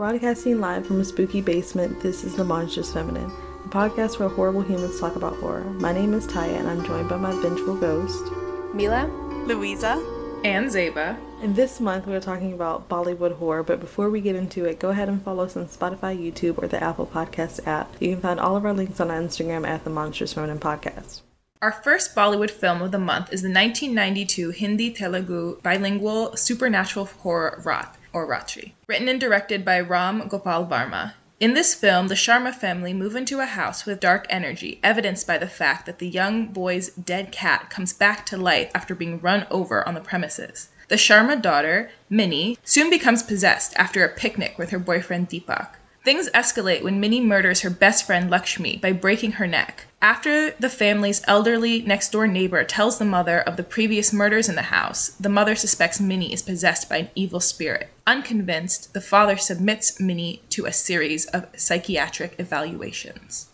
Broadcasting live from a spooky basement, this is The Monstrous Feminine, a podcast where horrible humans talk about horror. My name is Tyia, and I'm joined by my vengeful ghost, Mila, Louisa, and Zeba. And this month we're talking about Bollywood horror, but before we get into it, go ahead and follow us on Spotify, YouTube, or the Apple Podcast app. You can find all of our links on our Instagram at The Monstrous Feminine Podcast. Our first Bollywood film of the month is the 1992 Hindi Telugu bilingual supernatural horror Raat or Ratri, written and directed by Ram Gopal Varma. In this film, the Sharma family move into a house with dark energy, evidenced by the fact that the young boy's dead cat comes back to life after being run over on the premises. The Sharma daughter, Minnie, soon becomes possessed after a picnic with her boyfriend Deepak. Things escalate when Minnie murders her best friend Lakshmi by breaking her neck. After the family's elderly next door neighbor tells the mother of the previous murders in the house, the mother suspects Minnie is possessed by an evil spirit. Unconvinced, the father submits Minnie to a series of psychiatric evaluations.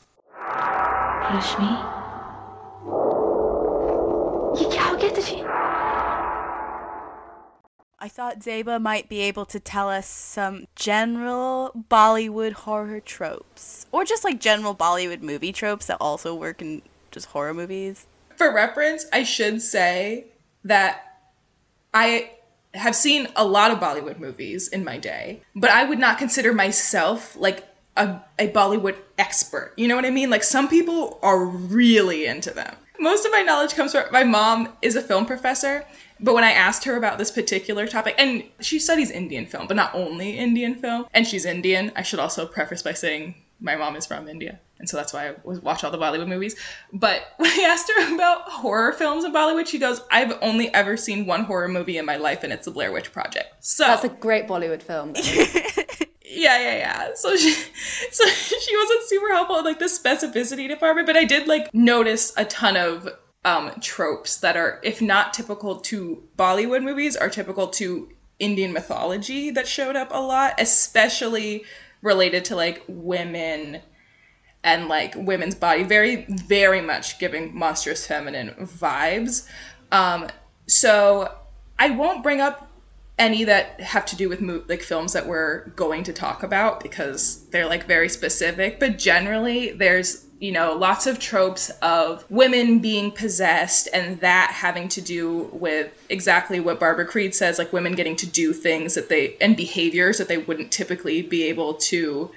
रश्मि ये क्या हो गया तुझे I thought Zeba might be able to tell us some general Bollywood horror tropes. Or just like general Bollywood movie tropes that also work in just horror movies. For reference, I should say that I have seen a lot of Bollywood movies in my day, but I would not consider myself like a, a Bollywood expert. You know what I mean? Like some people are really into them. Most of my knowledge comes from my mom is a film professor but when I asked her about this particular topic, and she studies Indian film, but not only Indian film, and she's Indian, I should also preface by saying my mom is from India, and so that's why I watch all the Bollywood movies. But when I asked her about horror films in Bollywood, she goes, "I've only ever seen one horror movie in my life, and it's The Blair Witch Project." So that's a great Bollywood film. yeah, yeah, yeah. So she, so she wasn't super helpful in like the specificity department, but I did like notice a ton of um, tropes that are, if not typical to Bollywood movies, are typical to Indian mythology that showed up a lot, especially related to like women and like women's body. Very, very much giving monstrous feminine vibes. Um, so I won't bring up any that have to do with mo- like films that we're going to talk about because they're like very specific but generally there's you know, lots of tropes of women being possessed and that having to do with exactly what Barbara Creed says, like women getting to do things that they and behaviors that they wouldn't typically be able to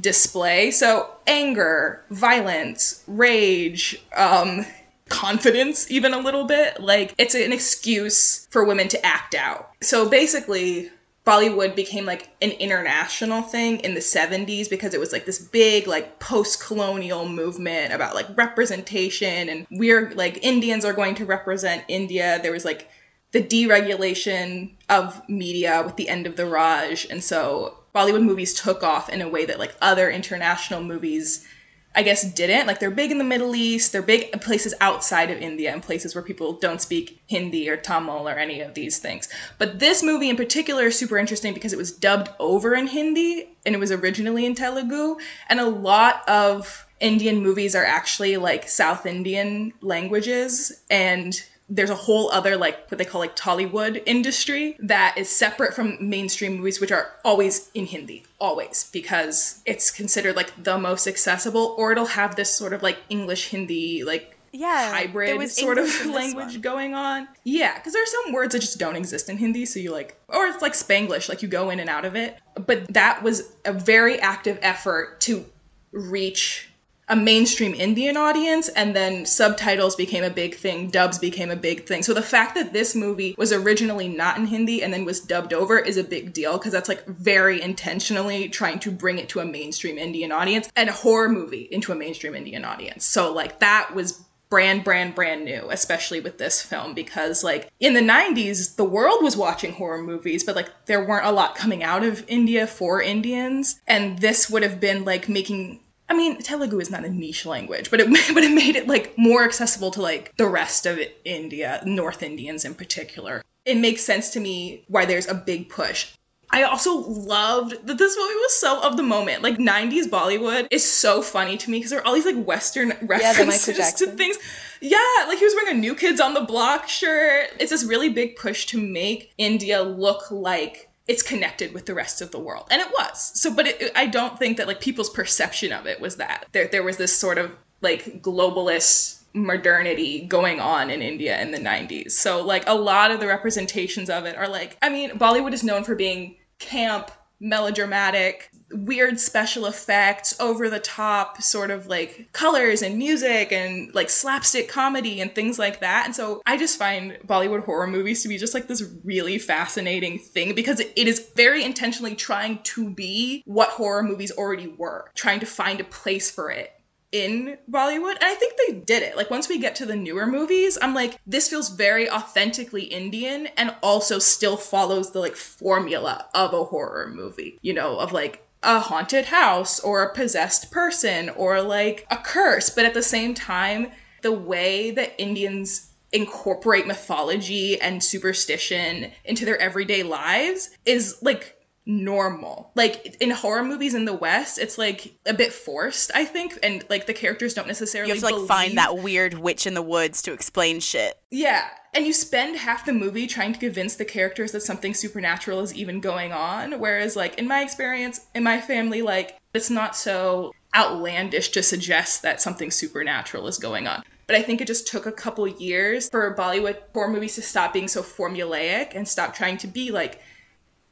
display. So anger, violence, rage, um, confidence, even a little bit. Like it's an excuse for women to act out. So basically, Bollywood became like an international thing in the 70s because it was like this big like post-colonial movement about like representation and we're like Indians are going to represent India. There was like the deregulation of media with the end of the Raj and so Bollywood movies took off in a way that like other international movies I guess didn't. Like they're big in the Middle East, they're big places outside of India and places where people don't speak Hindi or Tamil or any of these things. But this movie in particular is super interesting because it was dubbed over in Hindi and it was originally in Telugu. And a lot of Indian movies are actually like South Indian languages and there's a whole other like what they call like Tollywood industry that is separate from mainstream movies, which are always in Hindi, always because it's considered like the most accessible, or it'll have this sort of like English Hindi like yeah, hybrid sort English of language going on. Yeah, because there are some words that just don't exist in Hindi, so you like, or it's like Spanglish, like you go in and out of it. But that was a very active effort to reach a mainstream Indian audience, and then subtitles became a big thing, dubs became a big thing. So the fact that this movie was originally not in Hindi and then was dubbed over is a big deal because that's like very intentionally trying to bring it to a mainstream Indian audience and a horror movie into a mainstream Indian audience. So like that was brand brand brand new especially with this film because like in the 90s the world was watching horror movies but like there weren't a lot coming out of india for indians and this would have been like making I mean, Telugu is not a niche language, but it but it made it like more accessible to like the rest of India, North Indians in particular. It makes sense to me why there's a big push. I also loved that this movie was so of the moment. Like 90s Bollywood is so funny to me because there are all these like Western references yeah, to things. Yeah, like he was wearing a New Kids on the Block shirt. It's this really big push to make India look like it's connected with the rest of the world. And it was. So, but it, I don't think that like people's perception of it was that there, there was this sort of like globalist modernity going on in India in the 90s. So, like, a lot of the representations of it are like, I mean, Bollywood is known for being camp, melodramatic, weird special effects, over the top sort of like colors and music and like slapstick comedy and things like that. And so I just find Bollywood horror movies to be just like this really fascinating thing because it is very intentionally trying to be what horror movies already were, trying to find a place for it in Bollywood. And I think they did it. Like once we get to the newer movies, I'm like, this feels very authentically Indian and also still follows the like formula of a horror movie, you know, of like a haunted house or a possessed person or like a curse. But at the same time, the way that Indians incorporate mythology and superstition into their everyday lives is like normal. Like in horror movies in the West, it's like a bit forced, I think, and like the characters don't necessarily You have to like believe- find that weird witch in the woods to explain shit. Yeah. And you spend half the movie trying to convince the characters that something supernatural is even going on. Whereas, like, in my experience, in my family, like, it's not so outlandish to suggest that something supernatural is going on. But I think it just took a couple years for Bollywood horror movies to stop being so formulaic and stop trying to be like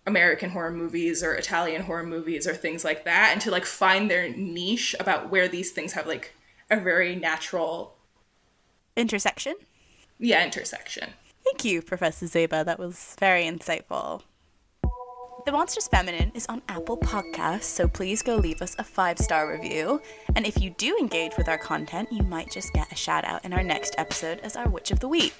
American horror movies or Italian horror movies or things like that and to like find their niche about where these things have like a very natural Intersection. yeah intersection. Thank you, Professor Zeba. That was very insightful. The Monstrous Feminine is on Apple Podcasts, so please go leave us a five star review. And if you do engage with our content, you might just get a shout out in our next episode as our Witch of the Week.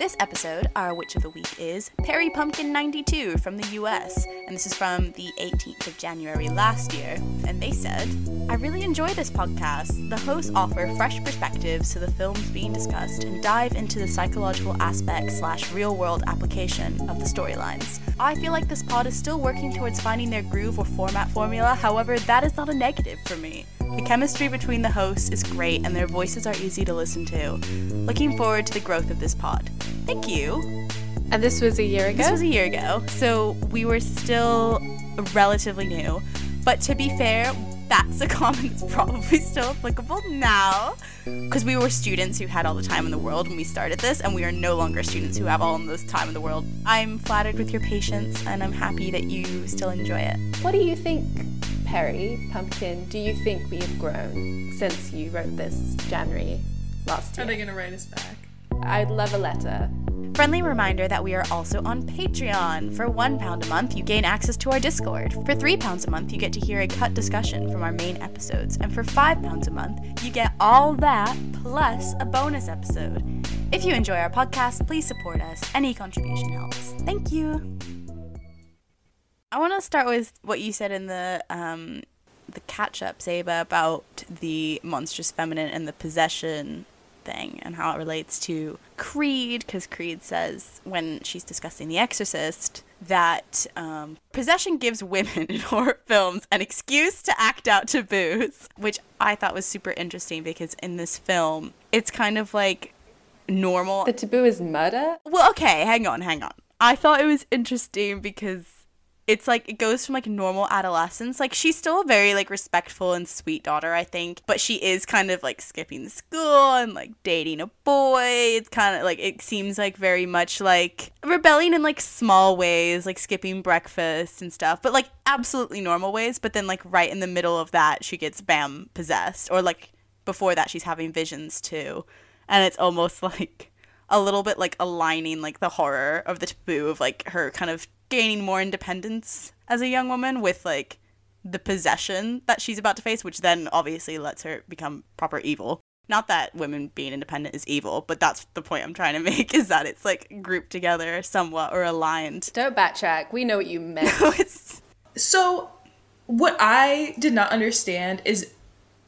This episode, our Witch of the Week is Perry Pumpkin 92 from the US, and this is from the 18th of January last year. And they said, I really enjoy this podcast. The hosts offer fresh perspectives to the films being discussed and dive into the psychological aspect slash real world application of the storylines. I feel like this pod is still working towards finding their groove or format formula, however, that is not a negative for me. The chemistry between the hosts is great and their voices are easy to listen to. Looking forward to the growth of this pod. Thank you. And this was a year ago? This was a year ago, so we were still relatively new. But to be fair, that's a comment that's probably still applicable now. Because we were students who had all the time in the world when we started this, and we are no longer students who have all this time in the world. I'm flattered with your patience, and I'm happy that you still enjoy it. What do you think, Perry Pumpkin? Do you think we have grown since you wrote this January last year? Are year? they gonna write us back? I'd love a letter. Friendly reminder that we are also on Patreon. For £1 a month, you gain access to our Discord. For £3 a month, you get to hear a cut discussion from our main episodes. And for £5 a month, you get all that plus a bonus episode. If you enjoy our podcast, please support us. Any contribution helps. Thank you. I want to start with what you said in the um, the catch up, Zeba, about the monstrous feminine and the possession thing and how it relates to Creed, because Creed says when she's discussing The Exorcist that um, possession gives women in horror films an excuse to act out taboos, which I thought was super interesting because in this film, it's kind of like normal. The taboo is murder? Well, okay, hang on, hang on. I thought it was interesting because it's like it goes from like normal adolescence. Like she's still a very like respectful and sweet daughter, I think, but she is kind of like skipping school and like dating a boy. It's kind of like it seems like very much like rebelling in like small ways, like skipping breakfast and stuff, but like absolutely normal ways. But then like right in the middle of that, she gets bam possessed, or like before that, she's having visions too, and it's almost like a little bit like aligning like the horror of the taboo of like her kind of gaining more independence as a young woman with like the possession that she's about to face which then obviously lets her become proper evil not that women being independent is evil but that's the point i'm trying to make is that it's like grouped together somewhat or aligned Don't backtrack. We know what you meant. it's So, what I did not understand is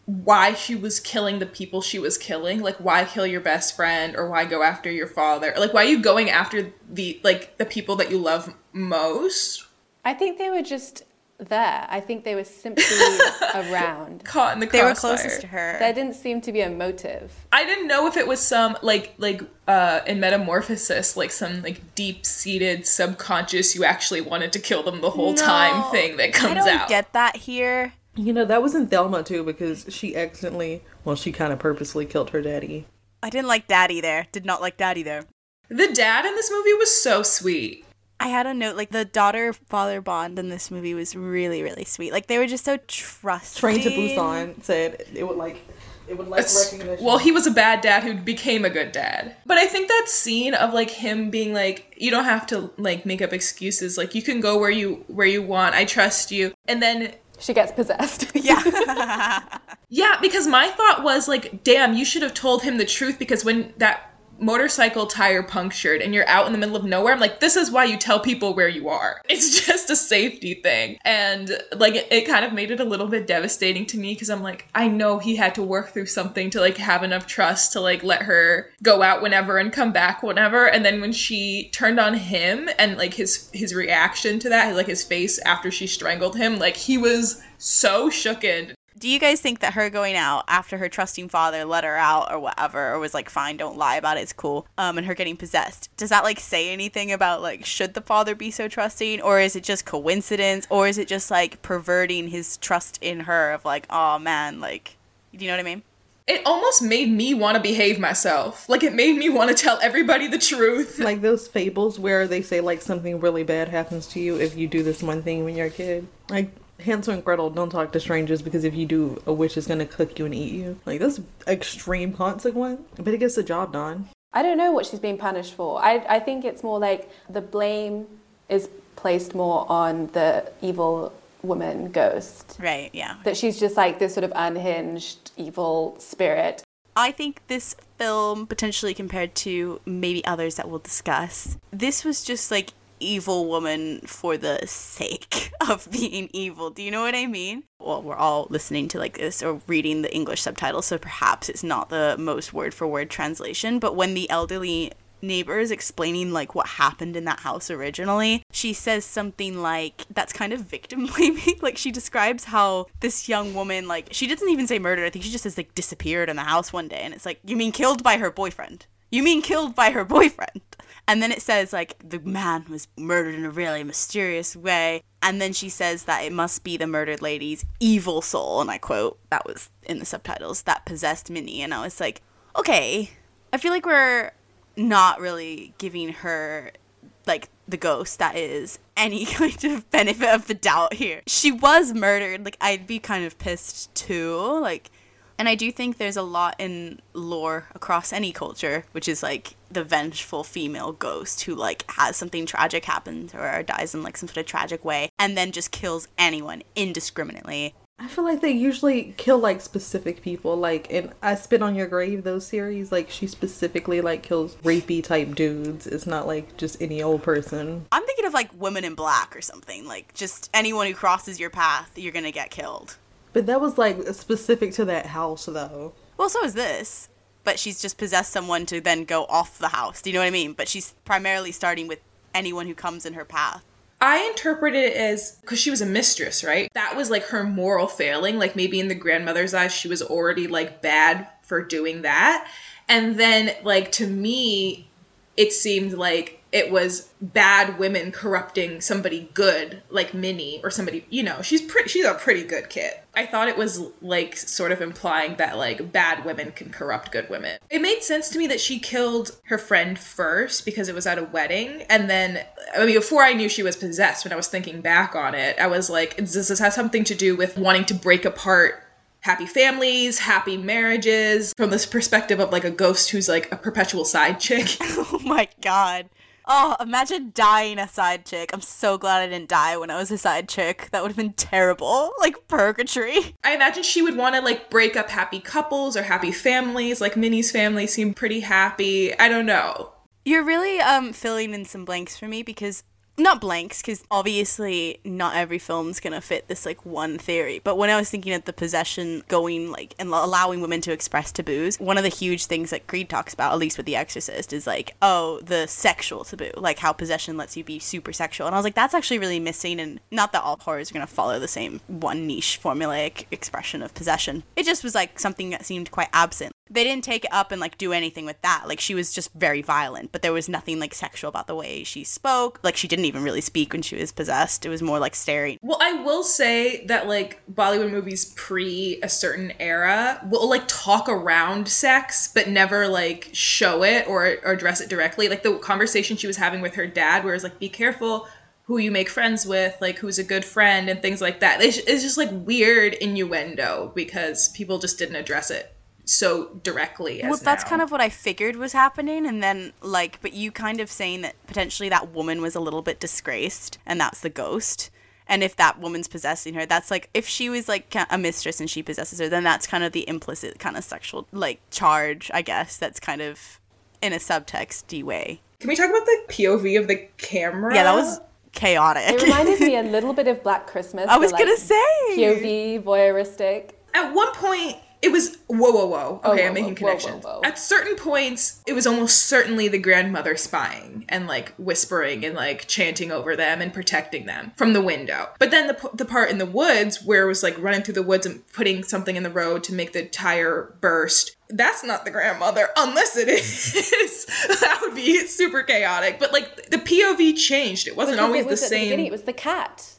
why she was killing the people she was killing. Like, why kill your best friend or why go after your father? Like, why are you going after the like the people that you love most? I think they were just there. I think they were simply around. Caught in the crossfire. They were closest to her. There didn't seem to be a motive. I didn't know if it was some like like uh in metamorphosis like some like deep seated subconscious you actually wanted to kill them the whole time thing that comes I comes don't out. get that here. You know, that was in Thelma too because she accidentally, well, she kind of purposely killed her daddy. I didn't like Daddy there. Did not like Daddy there. the dad in this movie was so sweet. I had a note like the daughter father bond in this movie was really really sweet. Like they were just so trusting. Train to Busan said it would like, it would like It's- recognition. well, he was a bad dad who became a good dad. But I think that scene of like him being like, you don't have to like make up excuses. Like you can go where you where you want. I trust you. And then She gets possessed. Yeah. Yeah, because my thought was like, damn, you should have told him the truth because when that motorcycle tire punctured and you're out in the middle of nowhere, I'm like, this is why you tell people where you are. It's just a safety thing. And like it, it kind of made it a little bit devastating to me because I'm like, I know he had to work through something to like have enough trust to like let her go out whenever and come back whenever. And then when she turned on him and like his his reaction to that, like his face after she strangled him, like he was so shooken. Do you guys think that her going out after her trusting father let her out or whatever, or was like, fine, don't lie about it, it's cool, um, and her getting possessed, does that like say anything about like, should the father be so trusting, or is it just coincidence, or is it just like perverting his trust in her of like, oh man, like, do you know what I mean? it almost made me want to behave myself. Like it made me want to tell everybody the truth. like those fables where they say like something really bad happens to you if you do this one thing when you're a kid. Like Hansel and Gretel don't talk to strangers because if you do, a witch is gonna cook you and eat you. Like that's extreme consequence, but it gets the job done. I don't know what she's being punished for. I, I think it's more like the blame is placed more on the evil woman ghost. Right, yeah. That she's just like this sort of unhinged evil spirit. I think this film, potentially compared to maybe others that we'll discuss, this was just like evil woman for the sake of being evil. Do you know what I mean? Well, we're all listening to like this or reading the English subtitles, so perhaps it's not the most word for word translation, but when the elderly neighbor is explaining like what happened in that house originally she says something like that's kind of victim blaming. Like she describes how this young woman like she doesn't even say murdered. I think she just says like disappeared in the house one day. And it's like you mean killed by her boyfriend? You mean killed by her boyfriend and then it says like the man was murdered in a really mysterious way and then she says that it must be the murdered lady's evil soul and i quote that was in the subtitles that possessed minnie and i was like okay i feel like we're not really giving her like the ghost that is any kind of benefit of the doubt here. She was murdered. Like I'd be kind of pissed too. Like and I do think there's a lot in lore across any culture, which is like the vengeful female ghost who like has something tragic happen to her or dies in like some sort of tragic way and then just kills anyone indiscriminately. I feel like they usually kill like specific people. Like in I Spit on Your Grave, those series, like she specifically like kills rapey type dudes. It's not like just any old person. I'm thinking of like women in black or something. Like just anyone who crosses your path, you're gonna get killed. But that was like specific to that house though. Well, so is this. But she's just possessed someone to then go off the house. Do you know what I mean? But she's primarily starting with anyone who comes in her path. I interpreted it as because she was a mistress, right? That was like her moral failing. Like maybe in the grandmother's eyes, she was already like bad for doing that. And then, like, to me, it seemed like it was bad women corrupting somebody good like Minnie or somebody you know she's pretty she's a pretty good kid. I thought it was like sort of implying that like bad women can corrupt good women. It made sense to me that she killed her friend first because it was at a wedding and then I mean before I knew she was possessed when I was thinking back on it I was like does this have something to do with wanting to break apart happy families, happy marriages from this perspective of like a ghost who's like a perpetual side chick. Oh my god. Oh, imagine dying a side chick. I'm so glad I didn't die when I was a side chick. That would have been terrible. Like purgatory. I imagine she would want to like break up happy couples or happy families. Like Minnie's family seemed pretty happy. I don't know. You're really um filling in some blanks for me because not blanks because obviously not every film's gonna fit this like one theory but when i was thinking of the possession going like and allowing women to express taboos one of the huge things that creed talks about at least with the exorcist is like oh the sexual taboo like how possession lets you be super sexual and i was like that's actually really missing and not that all horrors are gonna follow the same one niche formulaic expression of possession. It just was like something that seemed quite absent they didn't take it up and like do anything with that. Like she was just very violent, but there was nothing like sexual about the way she spoke. Like she didn't even really speak when she was possessed. It was more like staring. Well, I will say that like Bollywood movies pre a certain era will like talk around sex, but never like show it or, or address it directly. Like the conversation she was having with her dad, where it's like, "Be careful." Who you make friends with, like who's a good friend, and things like that. It's, it's just like weird innuendo because people just didn't address it so directly as Well, that's now. kind of what I figured was happening, and then like, but you kind of saying that potentially that woman was a little bit disgraced, and that's the ghost. And if that woman's possessing her, that's like if she was like a mistress and she possesses her, then that's kind of the implicit kind of sexual like charge, I guess. That's kind of in a subtexty way. Can we talk about the POV of the camera? Yeah, that was chaotic. It reminded me a little bit of Black Christmas. I was the, like, gonna say. POV voyeuristic. At one point, it was whoa, whoa, whoa. Oh, okay, whoa, I'm making whoa, whoa, connections. whoa. At certain points, it was almost certainly the grandmother spying and like whispering and like chanting over them and protecting them from the window. But then the p- the part in the woods where it was like running through the woods and putting something in the road to make the tire burst. That's not the grandmother, unless it is. that would be super chaotic. But like the POV changed. It wasn't Because always it was the at the same. it was the cat.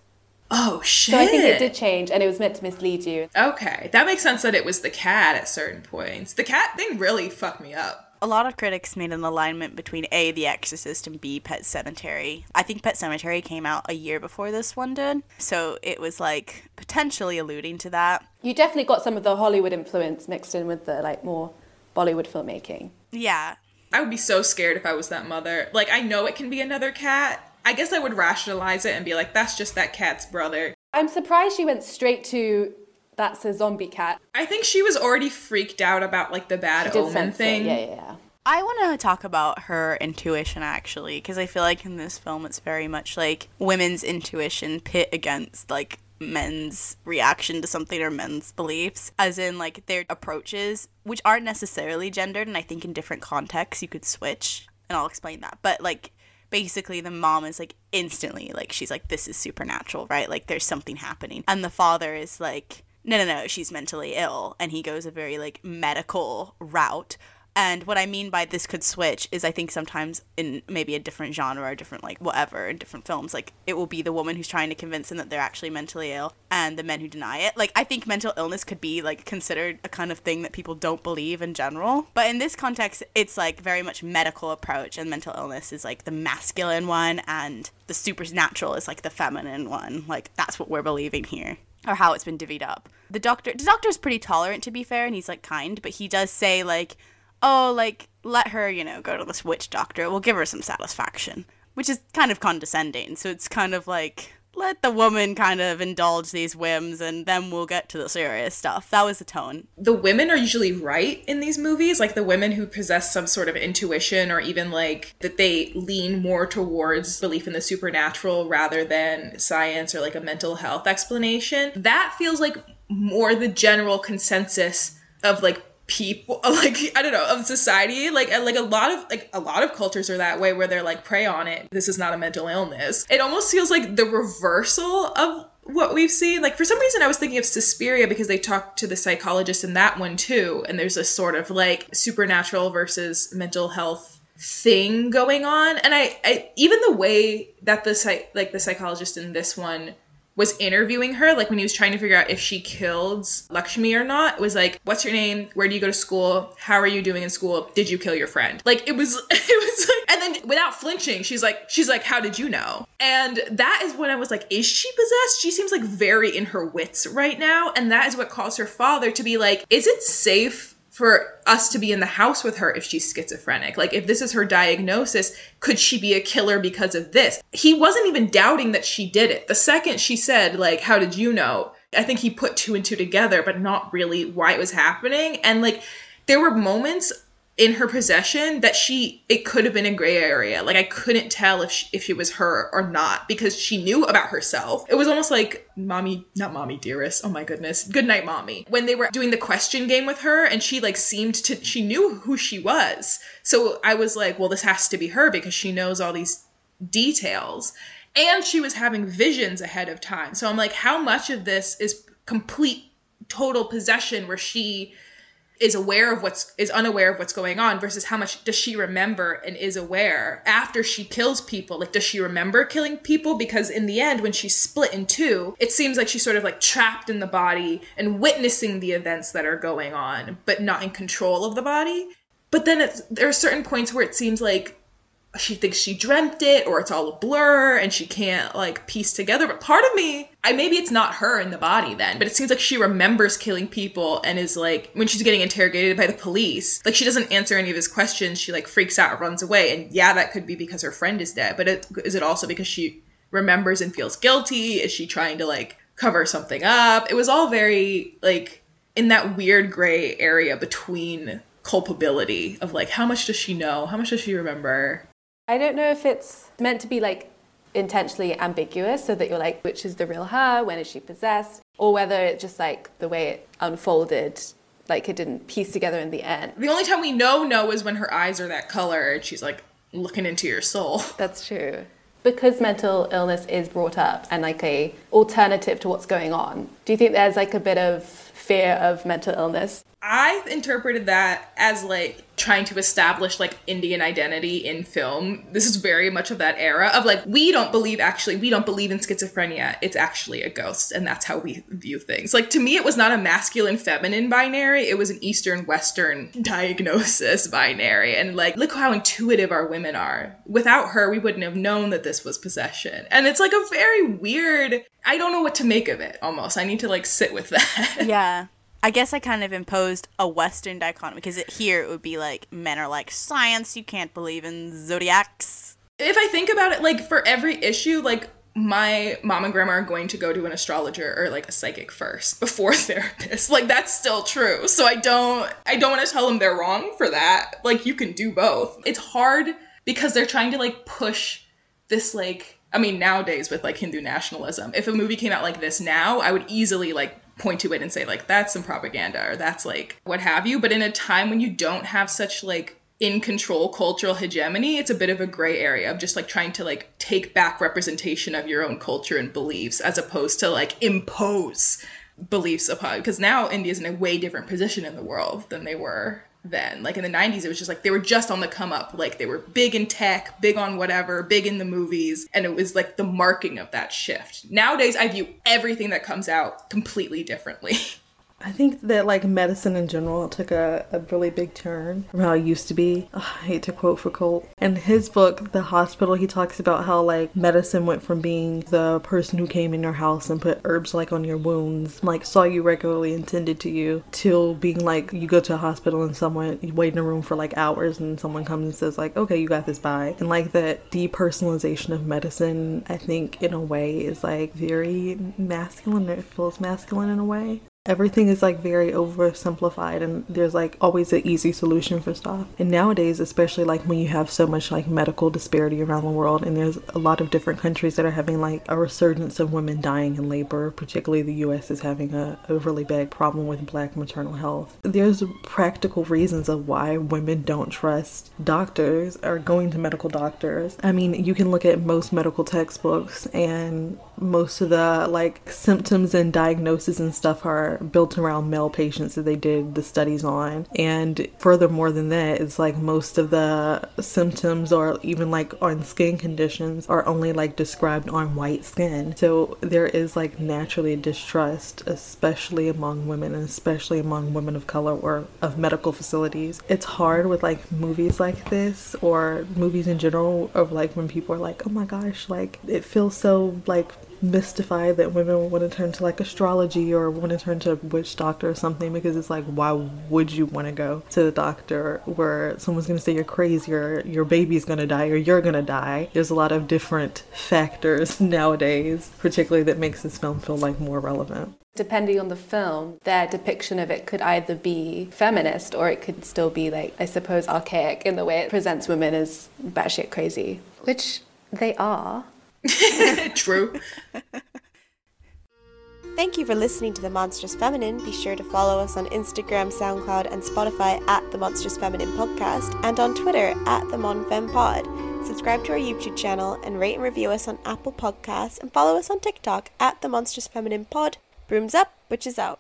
Oh shit! So I think it did change, and it was meant to mislead you. Okay, that makes sense that it was the cat at certain points. The cat thing really fucked me up. a lot of critics made an alignment between A, The Exorcist, and B, Pet Sematary. I think Pet Sematary came out a year before this one did, so it was like potentially alluding to that. You definitely got some of the Hollywood influence mixed in with the like more Bollywood filmmaking. Yeah. I would be so scared if I was that mother. Like, I know it can be another cat. I guess I would rationalize it and be like, that's just that cat's brother. I'm surprised she went straight to that's a zombie cat. I think she was already freaked out about like the bad She omen sense it. thing. Yeah, yeah, yeah. I want to talk about her intuition actually, because I feel like in this film it's very much like women's intuition pit against like men's reaction to something or men's beliefs, as in like their approaches, which aren't necessarily gendered, and I think in different contexts you could switch, and I'll explain that. But like basically the mom is like instantly like she's like this is supernatural right? Like there's something happening. And the father is like no no no she's mentally ill. And he goes a very like medical route and what I mean by this could switch is I think sometimes in maybe a different genre or different like whatever in different films, like it will be the woman who's trying to convince them that they're actually mentally ill and the men who deny it. Like I think mental illness could be like considered a kind of thing that people don't believe in general. But in this context, it's like very much medical approach and mental illness is like the masculine one and the supernatural is like the feminine one. Like that's what we're believing here or how it's been divvied up. The doctor, the doctor's pretty tolerant to be fair, and he's like kind, but he does say like, "Oh, like let her, you know, go to this witch doctor. It will give her some satisfaction," which is kind of condescending. So it's kind of like let the woman kind of indulge these whims, and then we'll get to the serious stuff. That was the tone. The women are usually right in these movies, like the women who possess some sort of intuition or even like that they lean more towards belief in the supernatural rather than science or like a mental health explanation. That feels like more the general consensus of like people like i don't know of society like like a lot of like a lot of cultures are that way where they're like prey on it. This is not a mental illness. It almost feels like the reversal of what we've seen. Like for some reason i was thinking of suspiria because they talked to the psychologist in that one too and there's a sort of like supernatural versus mental health thing going on. And i, I even the way that the psych like the psychologist in this one was interviewing her, like when he was trying to figure out if she killed Lakshmi or not, it was like, "What's your name? Where do you go to school? How are you doing in school? Did you kill your friend?" Like it was, it was like, and then without flinching, she's like, she's like, "How did you know?" And that is when I was like, "Is she possessed?" She seems like very in her wits right now, and that is what caused her father to be like, "Is it safe?" For us to be in the house with her if she's schizophrenic. Like, if this is her diagnosis, could she be a killer because of this? He wasn't even doubting that she did it. The second she said, like, how did you know? I think he put two and two together, but not really why it was happening. And, like, there were moments in her possession that she it could have been a gray area. Like i couldn't tell if she, if she was her or not because she knew about herself. It was almost like mommy not mommy dearest. Oh my goodness. Good night mommy. When they were doing the question game with her and she like seemed to she knew who she was. So i was like well this has to be her because she knows all these details. And she was having visions ahead of time. So i'm like how much of this is complete total possession where she is aware of what's is unaware of what's going on versus how much does she remember and is aware after she kills people. Like does she remember killing people? Because in the end when she's split in two it seems like she's sort of like trapped in the body and witnessing the events that are going on but not in control of the body. But then there are certain points where it seems like she thinks she dreamt it or it's all a blur and she can't like piece together but part of me i maybe it's not her in the body then but it seems like she remembers killing people and is like when she's getting interrogated by the police like she doesn't answer any of his questions she like freaks out runs away and yeah that could be because her friend is dead but it, is it also because she remembers and feels guilty? Is she trying to like cover something up? It was all very like in that weird gray area between culpability of like how much does she know? How much does she remember I don't know if it's meant to be like intentionally ambiguous so that you're like, which is the real her? When is she possessed? Or whether it's just like the way it unfolded, like it didn't piece together in the end. The only time we know no is when her eyes are that color and she's like looking into your soul. That's true. Because mental illness is brought up and like a alternative to what's going on, do you think there's like a bit of fear of mental illness I interpreted that as like trying to establish like Indian identity in film. This is very much of that era of like we don't believe actually we don't believe in schizophrenia. It's actually a ghost and that's how we view things. Like to me it was not a masculine feminine binary, it was an eastern western diagnosis binary and like look how intuitive our women are. Without her we wouldn't have known that this was possession. And it's like a very weird I don't know what to make of it almost. I need to like sit with that. Yeah. I guess I kind of imposed a Western dichotomy because it, here it would be like men are like science, you can't believe in zodiacs. If I think about it, like for every issue, like my mom and grandma are going to go to an astrologer or like a psychic first before therapist. Like that's still true. So I don't I don't want to tell them they're wrong for that. Like you can do both. It's hard because they're trying to like push this like I mean nowadays with like Hindu nationalism. If a movie came out like this now, I would easily like point to it and say like that's some propaganda or that's like what have you. But in a time when you don't have such like in control cultural hegemony it's a bit of a gray area of just like trying to like take back representation of your own culture and beliefs as opposed to like impose beliefs upon because now india's in a way different position in the world than they were then. Like in the 90s, it was just like they were just on the come up. Like they were big in tech, big on whatever, big in the movies. And it was like the marking of that shift. Nowadays, I view everything that comes out completely differently. I think that like medicine in general took a, a really big turn from how it used to be. Ugh, I hate to quote Foucault. In his book, The Hospital, he talks about how like medicine went from being the person who came in your house and put herbs like on your wounds, like saw you regularly and tended to you, till being like you go to a hospital and someone you wait in a room for like hours and someone comes and says like, okay, you got this by. And like that depersonalization of medicine, I think in a way is like very masculine. It feels masculine in a way everything is like very oversimplified and there's like always an easy solution for stuff. And nowadays especially like when you have so much like medical disparity around the world and there's a lot of different countries that are having like a resurgence of women dying in labor particularly the us is having a, a really big problem with black maternal health there's practical reasons of why women don't trust doctors or going to medical doctors. I mean you can look at most medical textbooks and most of the like symptoms and diagnoses and stuff are built around male patients that they did the studies on. And furthermore than that, it's like most of the symptoms or even like on skin conditions are only like described on white skin. So there is like naturally distrust, especially among women and especially among women of color or of medical facilities. It's hard with like movies like this or movies in general of like when people are like, oh my gosh, like it feels so like mystified that women want to turn to like astrology or want to turn to a witch doctor or something because it's like why would you want to go to the doctor where someone's going to say you're crazy or your baby's going to die or you're going to die there's a lot of different factors nowadays particularly that makes this film feel like more relevant Depending on the film, their depiction of it could either be feminist or it could still be, like, I suppose, archaic in the way it presents women as batshit crazy, which they are. True. Thank you for listening to The Monstrous Feminine. Be sure to follow us on Instagram, SoundCloud, and Spotify at The Monstrous Feminine Podcast and on Twitter at The MonFemPod. Subscribe to our YouTube channel and rate and review us on Apple Podcasts and follow us on TikTok at The Monstrous Feminine Pod. Brooms up, which witches out.